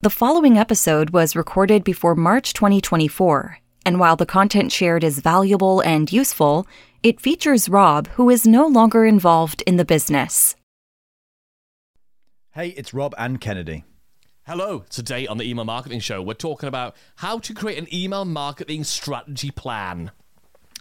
The following episode was recorded before March 2024, and while the content shared is valuable and useful, it features Rob, who is no longer involved in the business. Hey, it's Rob and Kennedy. Hello, today on the Email Marketing Show, we're talking about how to create an email marketing strategy plan.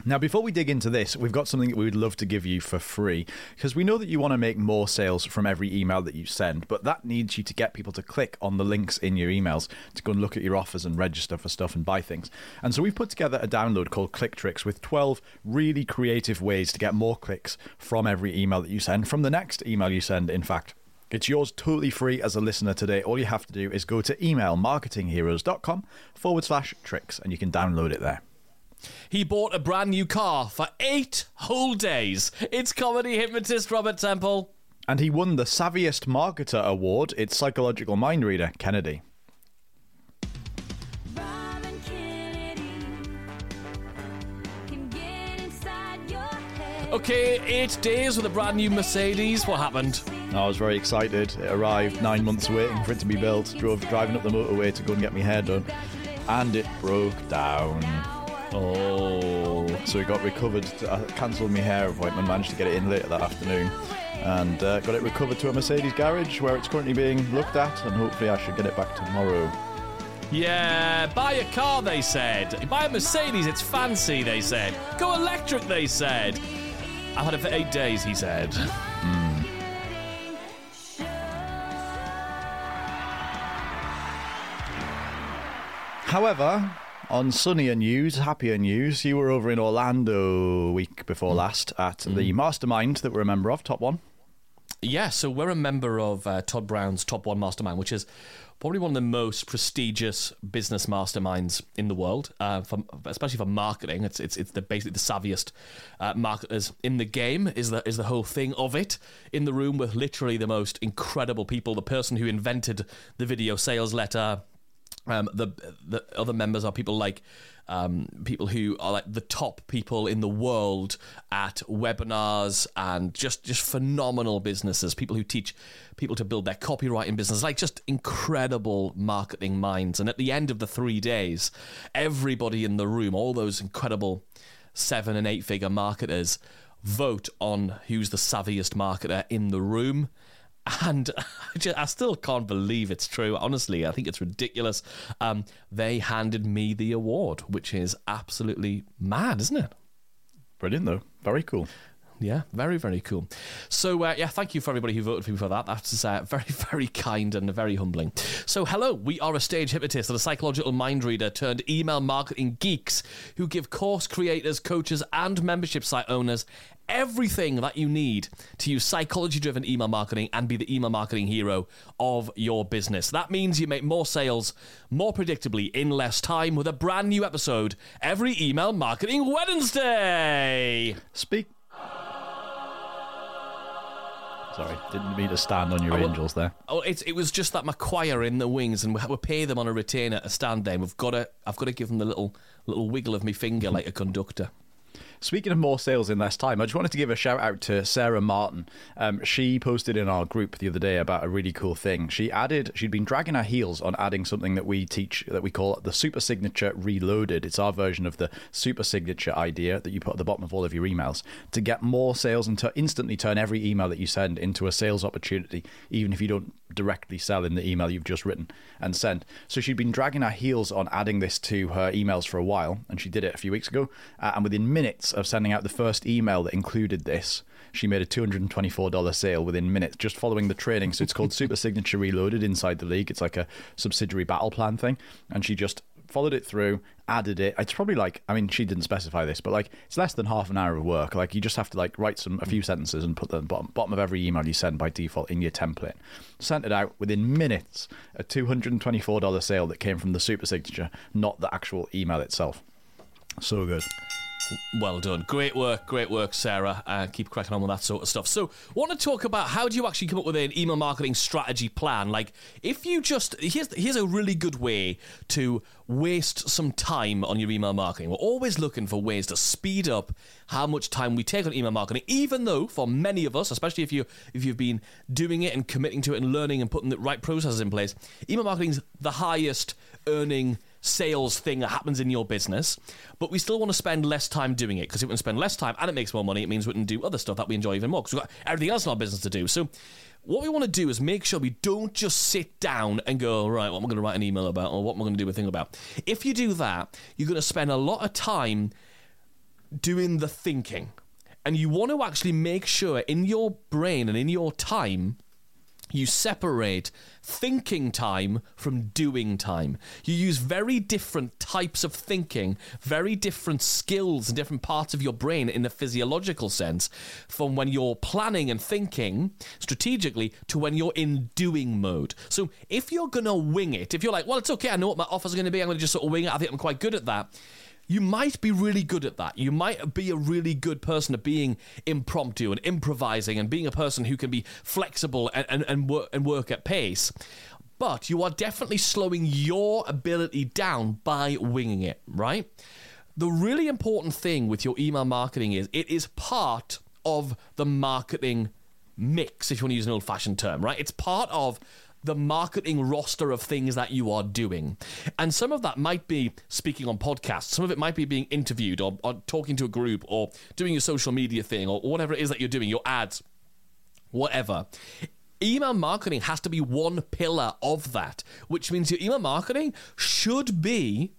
Now, before we dig into this, we've got something that we would love to give you for free because we know that you want to make more sales from every email that you send, but that needs you to get people to click on the links in your emails to go and look at your offers and register for stuff and buy things. And so we've put together a download called Click Tricks with 12 really creative ways to get more clicks from every email that you send, from the next email you send, in fact. It's yours totally free as a listener today. All you have to do is go to emailmarketingheroes.com forward slash tricks and you can download it there. He bought a brand new car for eight whole days. It's comedy hypnotist Robert Temple. And he won the Savviest Marketer Award. It's psychological mind reader Kennedy. Rob and Kennedy can get inside your head. Okay, eight days with a brand new Mercedes. What happened? I was very excited. It arrived nine months waiting for it to be built. Drove driving up the motorway to go and get my hair done, and it broke down. Oh. So it got recovered. I cancelled my hair appointment, managed to get it in later that afternoon, and uh, got it recovered to a Mercedes garage where it's currently being looked at, and hopefully I should get it back tomorrow. Yeah, buy a car, they said. Buy a Mercedes, it's fancy, they said. Go electric, they said. I've had it for eight days, he said. However, on sunnier news, happier news, you were over in Orlando week before last at the mastermind that we're a member of, Top One. Yeah, so we're a member of uh, Todd Brown's Top One Mastermind, which is probably one of the most prestigious business masterminds in the world, uh, for, especially for marketing. It's it's it's the basically the savviest uh, marketers in the game. Is the is the whole thing of it in the room with literally the most incredible people. The person who invented the video sales letter. Um, the the other members are people like um, people who are like the top people in the world at webinars and just just phenomenal businesses. People who teach people to build their copywriting business, like just incredible marketing minds. And at the end of the three days, everybody in the room, all those incredible seven and eight figure marketers, vote on who's the savviest marketer in the room and I, just, I still can't believe it's true. Honestly, I think it's ridiculous. Um, they handed me the award, which is absolutely mad, isn't it? Brilliant, though. Very cool. Yeah, very, very cool. So, uh, yeah, thank you for everybody who voted for me for that. That's uh, very, very kind and very humbling. So, hello, we are a stage hypnotist and a psychological mind reader turned email marketing geeks who give course creators, coaches, and membership site owners everything that you need to use psychology driven email marketing and be the email marketing hero of your business. That means you make more sales more predictably in less time with a brand new episode every email marketing Wednesday. Speak. Sorry, didn't mean to stand on your angels there. Oh, it's, it was just that my choir in the wings, and we, we pay them on a retainer to stand there. We've got to, I've got to give them the little little wiggle of my finger like a conductor. Speaking of more sales in less time, I just wanted to give a shout out to Sarah Martin. Um, she posted in our group the other day about a really cool thing. She added, she'd been dragging her heels on adding something that we teach that we call the Super Signature Reloaded. It's our version of the Super Signature idea that you put at the bottom of all of your emails to get more sales and to instantly turn every email that you send into a sales opportunity, even if you don't directly sell in the email you've just written and sent. So she'd been dragging her heels on adding this to her emails for a while, and she did it a few weeks ago. Uh, and within minutes of sending out the first email that included this, she made a $224 sale within minutes just following the training. So it's called Super Signature Reloaded inside the league. It's like a subsidiary battle plan thing. And she just followed it through, added it. It's probably like, I mean, she didn't specify this, but like it's less than half an hour of work. Like you just have to like write some a few sentences and put them bottom bottom of every email you send by default in your template. Sent it out within minutes. A $224 sale that came from the super signature, not the actual email itself. So good. Well done. Great work, great work, Sarah. Uh, keep cracking on with that sort of stuff. So, want to talk about how do you actually come up with an email marketing strategy plan? Like, if you just here's here's a really good way to waste some time on your email marketing. We're always looking for ways to speed up how much time we take on email marketing. Even though for many of us, especially if you if you've been doing it and committing to it and learning and putting the right processes in place, email marketing is the highest earning sales thing that happens in your business, but we still want to spend less time doing it because if we spend less time and it makes more money, it means we can do other stuff that we enjoy even more because we've got everything else in our business to do. So, what we want to do is make sure we don't just sit down and go, right, what am I going to write an email about or what am I going to do a thing about? If you do that, you're going to spend a lot of time doing the thinking. And you want to actually make sure in your brain and in your time you separate thinking time from doing time. You use very different types of thinking, very different skills and different parts of your brain in the physiological sense from when you're planning and thinking strategically to when you're in doing mode. So if you're going to wing it, if you're like, well, it's okay, I know what my offers going to be, I'm going to just sort of wing it, I think I'm quite good at that you might be really good at that. You might be a really good person at being impromptu and improvising and being a person who can be flexible and, and, and, work, and work at pace. But you are definitely slowing your ability down by winging it, right? The really important thing with your email marketing is it is part of the marketing mix, if you want to use an old fashioned term, right? It's part of the marketing roster of things that you are doing. And some of that might be speaking on podcasts, some of it might be being interviewed or, or talking to a group or doing your social media thing or whatever it is that you're doing, your ads, whatever. Email marketing has to be one pillar of that, which means your email marketing should be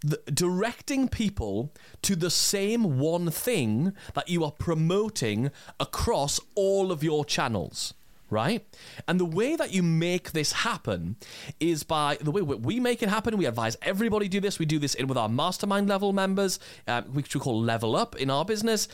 the, directing people to the same one thing that you are promoting across all of your channels right? And the way that you make this happen is by the way we make it happen. We advise everybody do this. We do this in with our mastermind level members, uh, which we call level up in our business.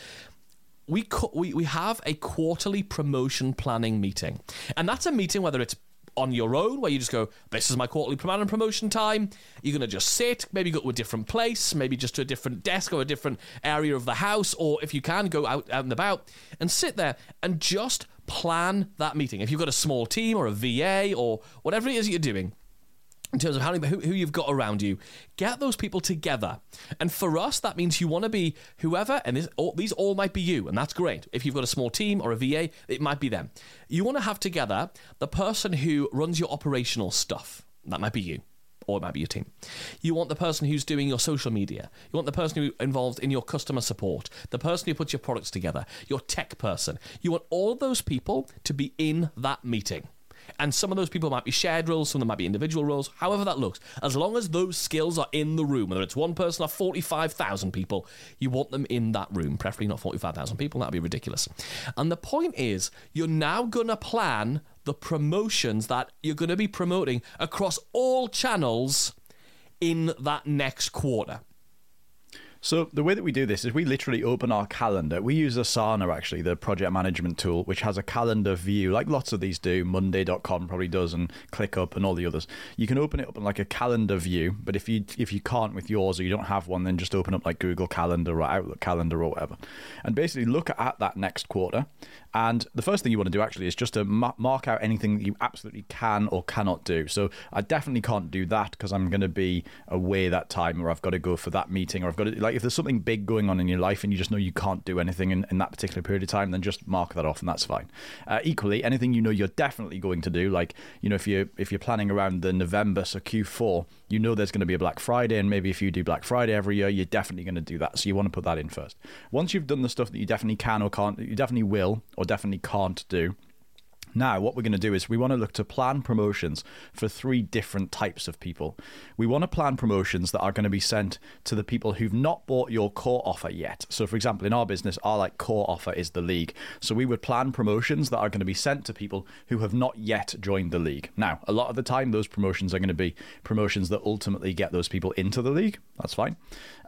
We, co- we we have a quarterly promotion planning meeting, and that's a meeting whether it's on your own, where you just go, this is my quarterly plan and promotion time. You're going to just sit, maybe go to a different place, maybe just to a different desk or a different area of the house, or if you can, go out, out and about and sit there and just plan that meeting. If you've got a small team or a VA or whatever it is you're doing, in terms of how, who, who you've got around you, get those people together. And for us, that means you want to be whoever, and this, all, these all might be you, and that's great. If you've got a small team or a VA, it might be them. You want to have together the person who runs your operational stuff. That might be you. Or it might be your team. You want the person who's doing your social media. You want the person who's involved in your customer support, the person who puts your products together, your tech person. You want all those people to be in that meeting. And some of those people might be shared roles, some of them might be individual roles, however that looks. As long as those skills are in the room, whether it's one person or 45,000 people, you want them in that room, preferably not 45,000 people, that'd be ridiculous. And the point is, you're now going to plan the promotions that you're going to be promoting across all channels in that next quarter. So the way that we do this is we literally open our calendar. We use Asana actually, the project management tool, which has a calendar view, like lots of these do. Monday.com probably does, and ClickUp and all the others. You can open it up in like a calendar view, but if you if you can't with yours or you don't have one, then just open up like Google Calendar or Outlook Calendar or whatever, and basically look at that next quarter. And the first thing you want to do actually is just to ma- mark out anything that you absolutely can or cannot do. So I definitely can't do that because I'm going to be away that time, or I've got to go for that meeting, or I've got to like if there's something big going on in your life and you just know you can't do anything in, in that particular period of time, then just mark that off and that's fine. Uh, equally, anything you know you're definitely going to do, like you know if you if you're planning around the November, so Q4, you know there's going to be a Black Friday, and maybe if you do Black Friday every year, you're definitely going to do that. So you want to put that in first. Once you've done the stuff that you definitely can or can't, you definitely will or definitely can't do. Now, what we're going to do is we want to look to plan promotions for three different types of people. We want to plan promotions that are going to be sent to the people who've not bought your core offer yet. So, for example, in our business, our like core offer is the league. So we would plan promotions that are going to be sent to people who have not yet joined the league. Now, a lot of the time, those promotions are going to be promotions that ultimately get those people into the league. That's fine.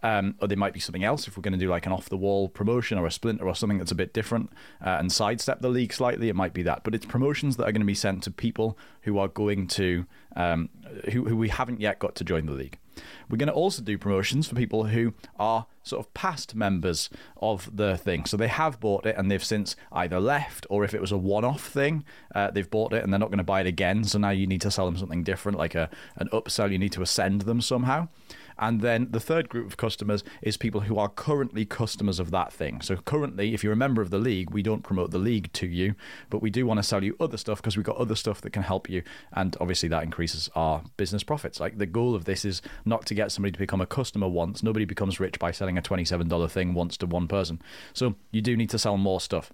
Um, or they might be something else if we're going to do like an off the wall promotion or a splinter or something that's a bit different uh, and sidestep the league slightly. It might be that, but it's promotions that are going to be sent to people who are going to um, who, who we haven't yet got to join the league. We're going to also do promotions for people who are sort of past members of the thing. So they have bought it and they've since either left or if it was a one off thing, uh, they've bought it and they're not going to buy it again. So now you need to sell them something different, like a, an upsell. You need to ascend them somehow. And then the third group of customers is people who are currently customers of that thing. So currently, if you're a member of the league, we don't promote the league to you, but we do want to sell you other stuff because we've got other stuff that can help you. And obviously, that increases our business profits. Like the goal of this is not to get somebody to become a customer once. Nobody becomes rich by selling a $27 thing once to one person. So you do need to sell more stuff.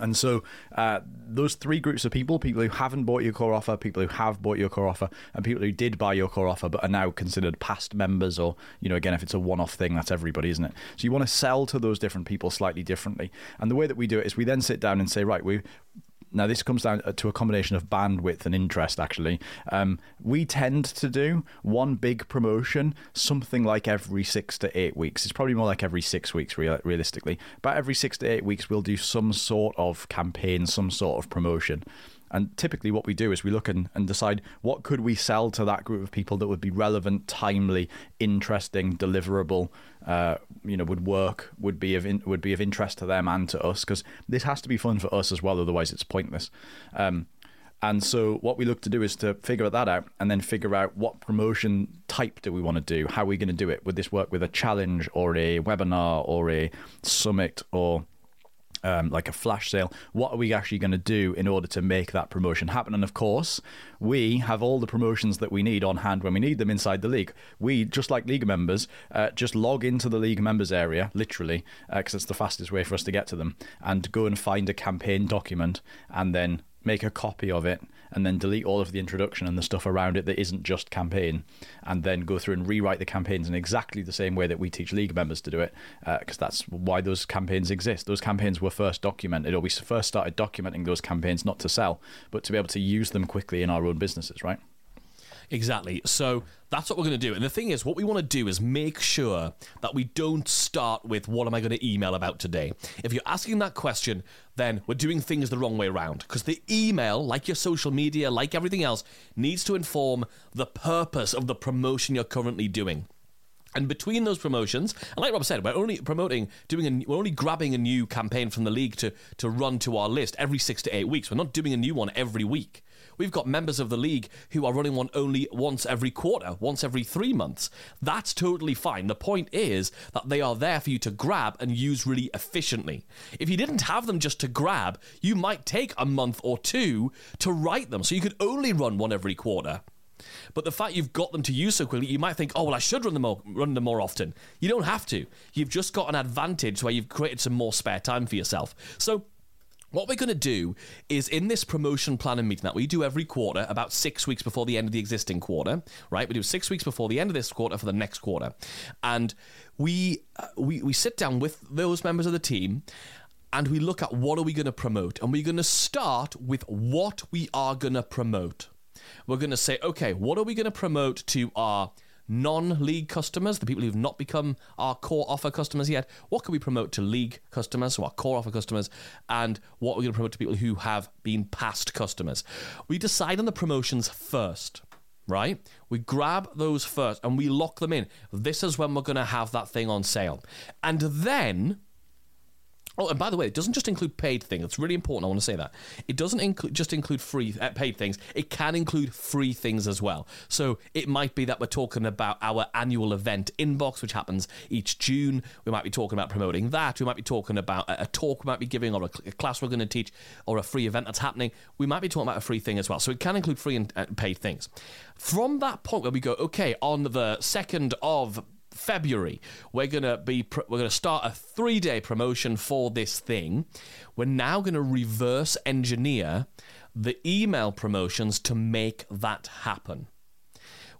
And so, uh, those three groups of people people who haven't bought your core offer, people who have bought your core offer, and people who did buy your core offer but are now considered past members, or, you know, again, if it's a one off thing, that's everybody, isn't it? So, you want to sell to those different people slightly differently. And the way that we do it is we then sit down and say, right, we now this comes down to a combination of bandwidth and interest actually. Um, we tend to do one big promotion something like every six to eight weeks. It's probably more like every six weeks real- realistically. But every six to eight weeks we'll do some sort of campaign some sort of promotion and typically, what we do is we look and, and decide what could we sell to that group of people that would be relevant, timely, interesting, deliverable, uh, you know, would work, would be of in, would be of interest to them and to us, because this has to be fun for us as well. Otherwise, it's pointless. Um, and so, what we look to do is to figure that out, and then figure out what promotion type do we want to do. How are we going to do it? Would this work with a challenge or a webinar or a summit or um, like a flash sale. What are we actually going to do in order to make that promotion happen? And of course, we have all the promotions that we need on hand when we need them inside the league. We, just like league members, uh, just log into the league members area, literally, because it's the fastest way for us to get to them, and go and find a campaign document and then make a copy of it and then delete all of the introduction and the stuff around it that isn't just campaign and then go through and rewrite the campaigns in exactly the same way that we teach league members to do it uh, because that's why those campaigns exist. Those campaigns were first documented or we first started documenting those campaigns not to sell but to be able to use them quickly in our own businesses right Exactly. So that's what we're going to do. And the thing is, what we want to do is make sure that we don't start with what am I going to email about today. If you're asking that question, then we're doing things the wrong way around. Because the email, like your social media, like everything else, needs to inform the purpose of the promotion you're currently doing. And between those promotions, and like Rob said, we're only promoting, doing, a, we're only grabbing a new campaign from the league to to run to our list every six to eight weeks. We're not doing a new one every week. We've got members of the league who are running one only once every quarter, once every three months. That's totally fine. The point is that they are there for you to grab and use really efficiently. If you didn't have them just to grab, you might take a month or two to write them. So you could only run one every quarter. But the fact you've got them to use so quickly, you might think, oh, well, I should run them more, run them more often. You don't have to. You've just got an advantage where you've created some more spare time for yourself. So what we're going to do is in this promotion planning meeting that we do every quarter, about six weeks before the end of the existing quarter, right? We do six weeks before the end of this quarter for the next quarter, and we uh, we we sit down with those members of the team. And we look at what are we going to promote, and we're going to start with what we are going to promote. We're going to say, okay, what are we going to promote to our non-league customers, the people who've not become our core offer customers yet. What can we promote to league customers, so our core offer customers, and what are we're going to promote to people who have been past customers. We decide on the promotions first. Right? We grab those first and we lock them in. This is when we're going to have that thing on sale. And then Oh, and by the way, it doesn't just include paid things. It's really important. I want to say that it doesn't just include free uh, paid things. It can include free things as well. So it might be that we're talking about our annual event inbox, which happens each June. We might be talking about promoting that. We might be talking about a, a talk we might be giving, or a, a, class we're going to teach, or a free event that's happening. We might be talking about a free thing as well. So it can include free and uh, paid things. From that point where we go, okay, on the second of February. We're gonna be pr- we're gonna start a three day promotion for this thing. We're now gonna reverse engineer the email promotions to make that happen.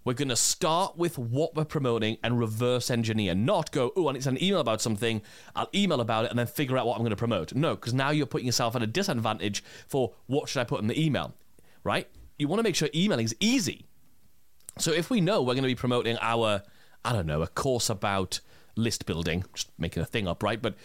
We're going to start with what we're promoting and reverse engineer, not go, oh, and it's an email about something, I'll email about it and then figure out what I'm going to promote. No, because now you're putting yourself at a disadvantage for what should I put in the email, right? You want to make sure emailing is easy. So if we know we're going to be promoting our I don't know, a course about list building, just making a thing up, right? But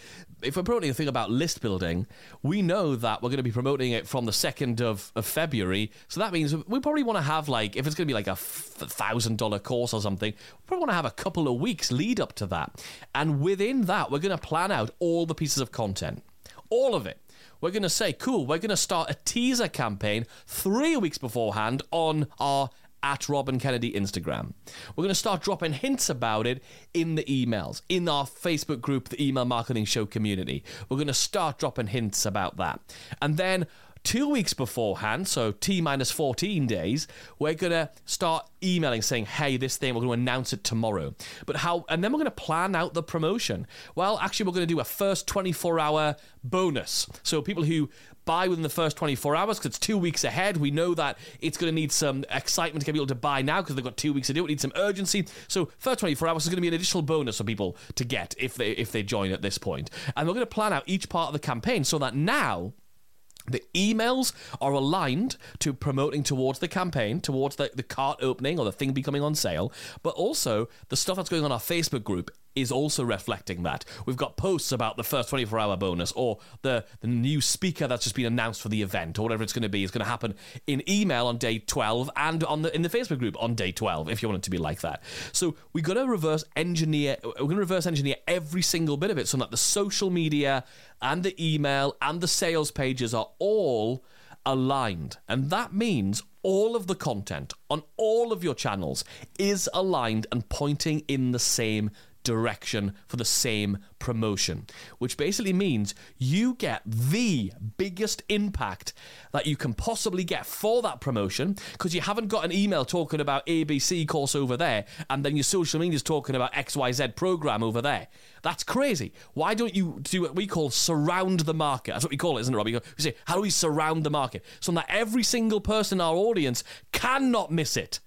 if we're promoting a thing about list building, we know that we're going to be promoting it from the 2nd of, of February. So that means we probably want to have, like, if it's going to be like a $1,000 course or something, we probably want to have a couple of weeks lead up to that. And within that, we're going to plan out all the pieces of content, all of it. We're going to say, cool, we're going to start a teaser campaign three weeks beforehand on our at Rob and Kennedy Instagram. We're going to start dropping hints about it in the emails, in our Facebook group, the Email Marketing Show community. We're going to start dropping hints about that. And then two weeks beforehand, so T minus 14 days, we're going to start emailing saying, hey, this thing, we're going to announce it tomorrow. But how, and then we're going to plan out the promotion. Well, actually, we're going to do a first 24 hour bonus. So people who buy within the first 24 hours, because it's two weeks ahead, we know that it's going to need some excitement to get people to buy now because they've got two weeks to do it. We need some urgency. So first 24 hours is going to be an additional bonus for people to get if they, if they join at this point. And we're going to plan out each part of the campaign so that now, the emails are aligned to promoting towards the campaign, towards the, the cart opening or the thing becoming on sale, but also the stuff that's going on our Facebook group is also reflecting that. We've got posts about the first 24 hour bonus or the, the new speaker that's just been announced for the event or whatever it's going to be is going to happen in email on day 12 and on the in the Facebook group on day 12 if you want it to be like that. So we've got to reverse engineer we're going to reverse engineer every single bit of it so that the social media and the email and the sales pages are all aligned. And that means all of the content on all of your channels is aligned and pointing in the same direction for the same promotion, which basically means you get the biggest impact that you can possibly get for that promotion because you haven't got an email talking about ABC course over there and then your social media is talking about XYZ program over there. That's crazy. Why don't you do what we call surround the market? That's what we call it, isn't it, Robbie? We say, how do we surround the market? So that every single person in our audience cannot miss it.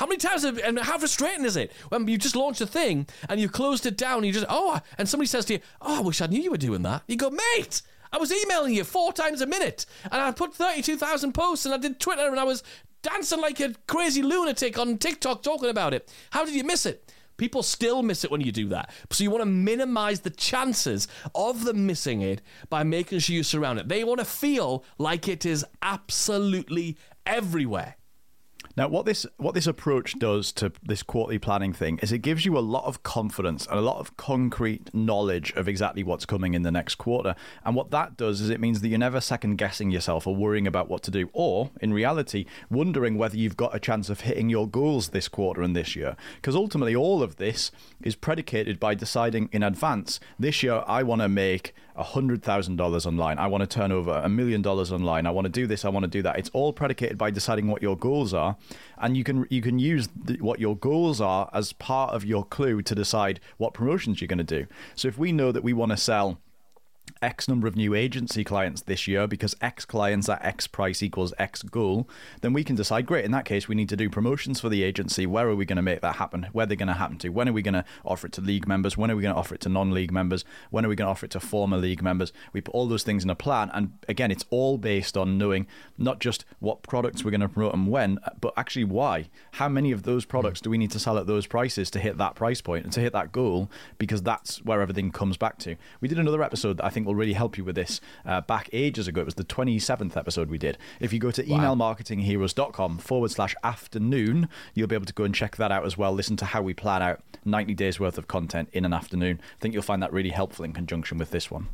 How many times have, and how frustrating is it when you just launched a thing and you closed it down and you just oh and somebody says to you oh I wish I knew you were doing that you go mate I was emailing you four times a minute and I put thirty two thousand posts and I did Twitter and I was dancing like a crazy lunatic on TikTok talking about it how did you miss it People still miss it when you do that. So you want to minimize the chances of them missing it by making sure you surround it. They want to feel like it is absolutely everywhere. Now, what this what this approach does to this quarterly planning thing is it gives you a lot of confidence and a lot of concrete knowledge of exactly what's coming in the next quarter. And what that does is it means that you're never second guessing yourself or worrying about what to do, or in reality, wondering whether you've got a chance of hitting your goals this quarter and this year. Because ultimately, all of this is predicated by deciding in advance. This year, I want to make $100,000 online. I want to turn over a million dollars online. I want to do this. I want to do that. It's all predicated by deciding what your goals are, and you can you can use the, what your goals are as part of your clue to decide what promotions you're going to do. So if we know that we want to sell X number of new agency clients this year because X clients at X price equals X goal, then we can decide, great, in that case, we need to do promotions for the agency. Where are we going to make that happen? Where are they're going to happen to? When are we going to offer it to league members? When are we going to offer it to non league members? When are we going to offer it to former league members? We put all those things in a plan. And again, it's all based on knowing not just what products we're going to promote and when, but actually why. How many of those products do we need to sell at those prices to hit that price point and to hit that goal? Because that's where everything comes back to. We did another episode that I think will really help you with this uh, back ages ago. It was the 27th episode we did. If you go to emailmarketingheroes.com forward slash afternoon, you'll be able to go and check that out as well. Listen to how we plan out 90 days worth of content in an afternoon. I think you'll find that really helpful in conjunction with this one.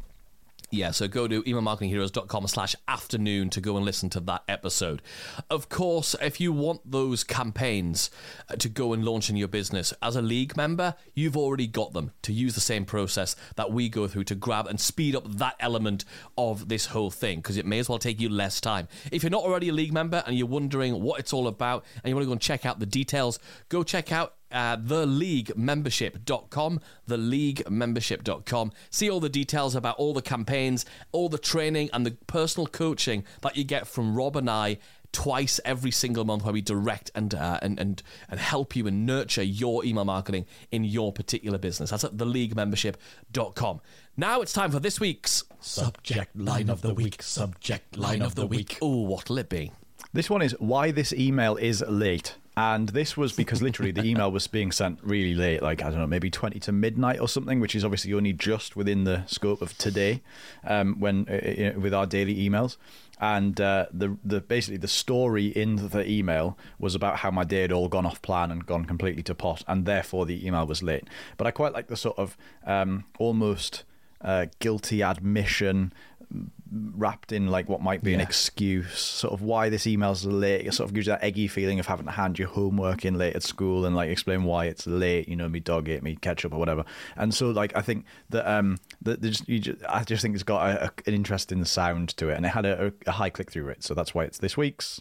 Yeah, so go to emailmarketingheroes.com slash afternoon to go and listen to that episode. Of course, if you want those campaigns uh, to go and launch in your business, as a league member, you've already got them to use the same process that we go through to grab and speed up that element of this whole thing because it may as well take you less time. If you're not already a league member and you're wondering what it's all about and you want to go and check out the details, go check out uh, theleaguemembership.com, theleaguemembership.com. See all the details about all the campaigns, all the training, and the personal coaching that you get from Rob and I twice every single month where we direct and uh, and and and help you and nurture your email marketing in your particular business. That's at theleaguemembership.com. Now it's time for this week's Subject line of the week. Subject line of the week. Oh, what'll it be? This one is why this email is late. And this was because literally the email was being sent really late, like, I don't know, maybe 20 to midnight or something, which is obviously only just within the scope of today um, when uh, uh, with our daily emails. And uh, the, the basically the story in the email was about how my day had all gone off plan and gone completely to pot, and therefore the email was late. But I quite like the sort of um, almost uh, guilty admission wrapped in like what might be an excuse, sort of why this email's late. It sort of gives you that eggy feeling of having to hand your homework in late at school and like explain why it's late. You know, me dog ate me ketchup or whatever. And so like I think that um that you just, I just think it's got a, a, an interesting sound to it, and it had a, a high click through rate. So that's why it's this week's.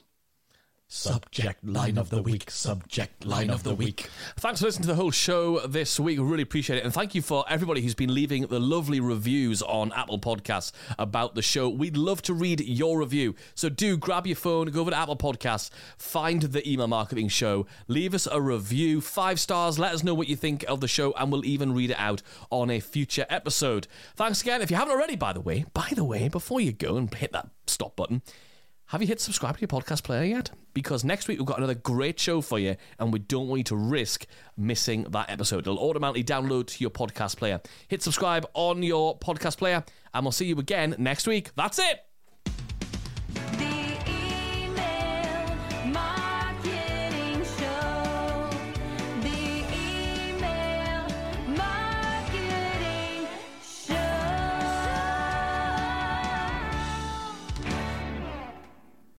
Subject line of the week. Subject line of the week. Thanks for listening to the whole show this week. We really appreciate it. And thank you for everybody who's been leaving the lovely reviews on Apple Podcasts about the show. We'd love to read your review. So do grab your phone, go over to Apple Podcasts, find the email marketing show, leave us a review, five stars, let us know what you think of the show, and we'll even read it out on a future episode. Thanks again. If you haven't already, by the way, by the way, before you go and hit that stop button, have you hit subscribe to your podcast player yet? Because next week we've got another great show for you, and we don't want you to risk missing that episode. It'll automatically download to your podcast player. Hit subscribe on your podcast player, and we'll see you again next week. That's it.